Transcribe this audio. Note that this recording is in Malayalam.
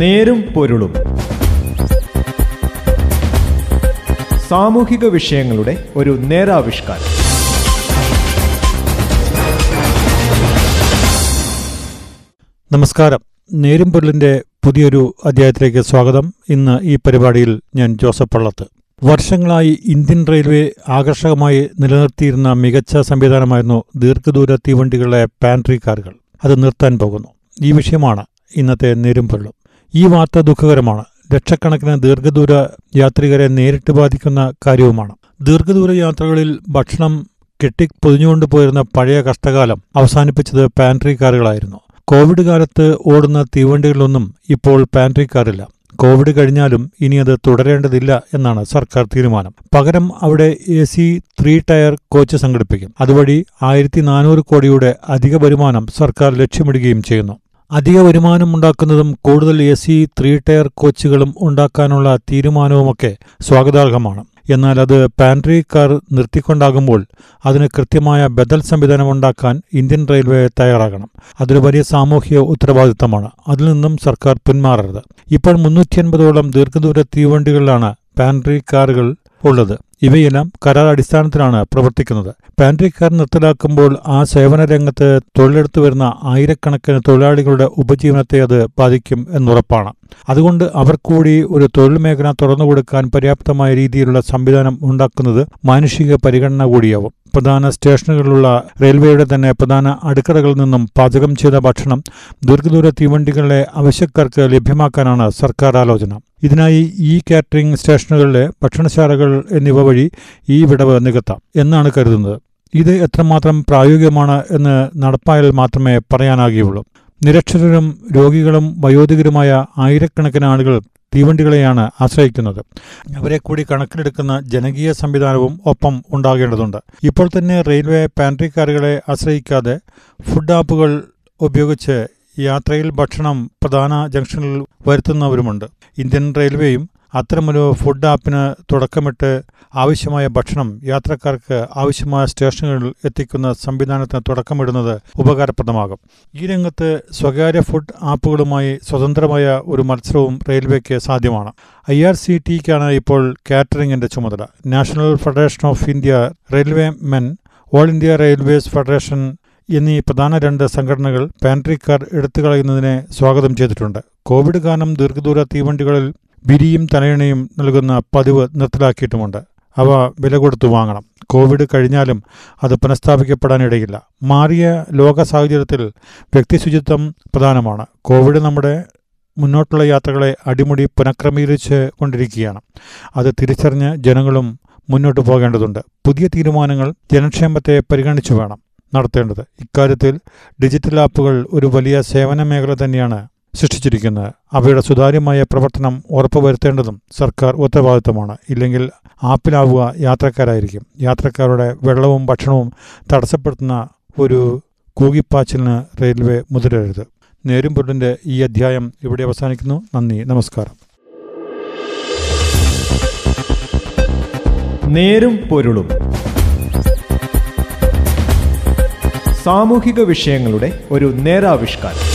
നേരും പൊരുളും. സാമൂഹിക വിഷയങ്ങളുടെ ഒരു നേരാവിഷ്കാരം. നമസ്കാരം. നേരും പൊരുളിന്റെ പുതിയൊരു അധ്യായത്തിലേക്ക് സ്വാഗതം. ഇന്ന് ഈ പരിപാടിയിൽ ഞാൻ ജോസഫ് പള്ളത്ത്. വർഷങ്ങളായി ഇന്ത്യൻ റെയിൽവേ ആകർഷകമായി നിലനിർത്തിയിരുന്ന മികച്ച സംവിധാനമായിരുന്നു ദീർഘദൂര തീവണ്ടികളുടെ പാൻട്രി കാറുകൾ. അത് നിർത്താൻ പോകുന്നു. ഈ വിഷയമാണ് ഇന്നത്തെ നേരുംപൊരുളും ഈ വാർത്ത ദുഃഖകരമാണ്. ലക്ഷക്കണക്കിന് ദീർഘദൂര യാത്രികരെ നേരിട്ട് ബാധിക്കുന്ന കാര്യവുമാണ്. ദീർഘദൂര യാത്രകളിൽ ഭക്ഷണം കെട്ടി പൊതിഞ്ഞുകൊണ്ട് പോയിരുന്ന പഴയ കഷ്ടകാലം അവസാനിപ്പിച്ചത് പാൻട്രി കാറുകളായിരുന്നു. കോവിഡ് കാലത്ത് ഓടുന്ന തീവണ്ടികളിലൊന്നും ഇപ്പോൾ പാൻട്രി കാറില്ല. കോവിഡ് കഴിഞ്ഞാലും ഇനി അത് തുടരേണ്ടതില്ല എന്നാണ് സർക്കാർ തീരുമാനം. പകരം അവിടെ A C three tier coach സംഘടിപ്പിക്കും. അതുവഴി ആയിരത്തി നാനൂറ് കോടിയുടെ അധിക വരുമാനം സർക്കാർ ലക്ഷ്യമിടുകയും ചെയ്യുന്നു. അധിക വരുമാനമുണ്ടാക്കുന്നതും കൂടുതൽ എ സി ത്രീ ടയർ കോച്ചുകളും ഉണ്ടാക്കാനുള്ള തീരുമാനവുമൊക്കെ സ്വാഗതാർഹമാണ്. എന്നാൽ അത് പാൻട്രി കാർ നിർത്തിക്കൊണ്ടാകുമ്പോൾ അതിന് കൃത്യമായ ബദൽ സംവിധാനം ഉണ്ടാക്കാൻ ഇന്ത്യൻ റെയിൽവേ തയ്യാറാകണം. അതൊരു വലിയ സാമൂഹിക ഉത്തരവാദിത്തമാണ്. അതിൽ നിന്നും സർക്കാർ പിന്മാറരുത്. ഇപ്പോൾ മുന്നൂറ്റി അൻപതോളം ദീർഘദൂര തീവണ്ടികളിലാണ് പാൻട്രി കാറുകൾ ഉള്ളത്. ഇവയെല്ലാം കരാർ അടിസ്ഥാനത്തിലാണ് പ്രവർത്തിക്കുന്നത്. പാൻട്രിക്കാർ നിർത്തലാക്കുമ്പോൾ ആ സേവന രംഗത്ത് തൊഴിലെടുത്തു വരുന്ന ആയിരക്കണക്കിന് തൊഴിലാളികളുടെ ഉപജീവനത്തെ അത് ബാധിക്കും എന്നുറപ്പാണ്. അതുകൊണ്ട് അവർ കൂടി ഒരു തൊഴിൽ മേഖല തുറന്നുകൊടുക്കാൻ പര്യാപ്തമായ രീതിയിലുള്ള സംവിധാനം ഉണ്ടാക്കുന്നത് മാനുഷിക പരിഗണന കൂടിയാവും. പ്രധാന സ്റ്റേഷനുകളിലുള്ള റെയിൽവേയുടെ തന്നെ പ്രധാന അടുക്കളകളിൽ നിന്നും പാചകം ചെയ്ത ഭക്ഷണം ദീർഘദൂര തീവണ്ടികളിലെ ആവശ്യക്കാർക്ക് ലഭ്യമാക്കാനാണ് സർക്കാർ ആലോചന. ഇതിനായി ഈ കാറ്ററിംഗ് സ്റ്റേഷനുകളിലെ ഭക്ഷണശാലകൾ എന്നിവ വഴി ഈ വിടവ് നികത്താം എന്നാണ് കരുതുന്നത്. ഇത് എത്രമാത്രം പ്രായോഗികമാണ് എന്ന് നടപ്പായാൽ മാത്രമേ പറയാനാകുകയുള്ളൂ നിരക്ഷരരും രോഗികളും വയോധികരുമായ ആയിരക്കണക്കിന് ആളുകൾ തീവണ്ടികളെയാണ് ആശ്രയിക്കുന്നത്. അവരെ കൂടി കണക്കിലെടുക്കുന്ന ജനകീയ സംവിധാനവും ഒപ്പം ഉണ്ടാകേണ്ടതുണ്ട്. ഇപ്പോൾ തന്നെ റെയിൽവേ പാൻട്രി കാറുകളെ ആശ്രയിക്കാതെ ഫുഡ് ആപ്പുകൾ ഉപയോഗിച്ച് യാത്രയിൽ ഭക്ഷണം പ്രധാന ജംഗ്ഷനിൽ വരുത്തുന്നവരുമുണ്ട്. ഇന്ത്യൻ റെയിൽവേയും അത്തരമൊരു ഫുഡ് ആപ്പിന് തുടക്കമിട്ട് ആവശ്യമായ ഭക്ഷണം യാത്രക്കാർക്ക് ആവശ്യമായ സ്റ്റേഷനുകളിൽ എത്തിക്കുന്ന സംവിധാനത്തിന് തുടക്കമിടുന്നത് ഉപകാരപ്രദമാകും. ഈ രംഗത്ത് സ്വകാര്യ ഫുഡ് ആപ്പുകളുമായി സ്വതന്ത്രമായ ഒരു മത്സരവും റെയിൽവേക്ക് സാധ്യമാണ്. ഐ ആർ സി ടിക്കാണ് ഇപ്പോൾ കാറ്ററിംഗിന്റെ ചുമതല. National federation of India railway men all India railways federation എന്നീ പ്രധാന രണ്ട് സംഘടനകൾ പാൻട്രി കാർ എടുത്തുകളയുന്നതിനെ സ്വാഗതം ചെയ്തിട്ടുണ്ട്. കോവിഡ് കാരണം ദീർഘദൂര തീവണ്ടികളിൽ ബിരിയും തലയണയും നൽകുന്ന പതിവ് നിർത്തലാക്കിയിട്ടുമുണ്ട്. അവ വില കൊടുത്തു വാങ്ങണം. കോവിഡ് കഴിഞ്ഞാലും അത് പുനഃസ്ഥാപിക്കപ്പെടാനിടയില്ല. മാറിയ ലോക സാഹചര്യത്തിൽ വ്യക്തിശുചിത്വം പ്രധാനമാണ്. കോവിഡ് നമ്മുടെ മുന്നോട്ടുള്ള യാത്രകളെ അടിമുടി പുനഃക്രമീകരിച്ച് കൊണ്ടിരിക്കുകയാണ്. അത് തിരിച്ചറിഞ്ഞ് ജനങ്ങളും മുന്നോട്ട് പോകേണ്ടതുണ്ട്. പുതിയ തീരുമാനങ്ങൾ ജനക്ഷേമത്തെ പരിഗണിച്ച് വേണം നടത്തേണ്ടത്. ഇക്കാര്യത്തിൽ ഡിജിറ്റൽ ആപ്പുകൾ ഒരു വലിയ സേവന മേഖല തന്നെയാണ് സൃഷ്ടിച്ചിരിക്കുന്നത് അവയുടെ സുതാര്യമായ പ്രവർത്തനം ഉറപ്പുവരുത്തേണ്ടതും സർക്കാർ ഉത്തരവാദിത്തമാണ് ഇല്ലെങ്കിൽ ആപ്പിലാവുക യാത്രക്കാരായിരിക്കും. യാത്രക്കാരുടെ വെള്ളവും ഭക്ഷണവും തടസ്സപ്പെടുത്തുന്ന ഒരു കൂകിപ്പാച്ചിലിന് റെയിൽവേ മുതിരരുത്. നേരും പൊരുളിന്റെ ഈ അധ്യായം ഇവിടെ അവസാനിക്കുന്നു. നന്ദി. നമസ്കാരം. നേരും പൊരുളും. സാമൂഹിക വിഷയങ്ങളുടെ ഒരു നേരാവിഷ്കാരം.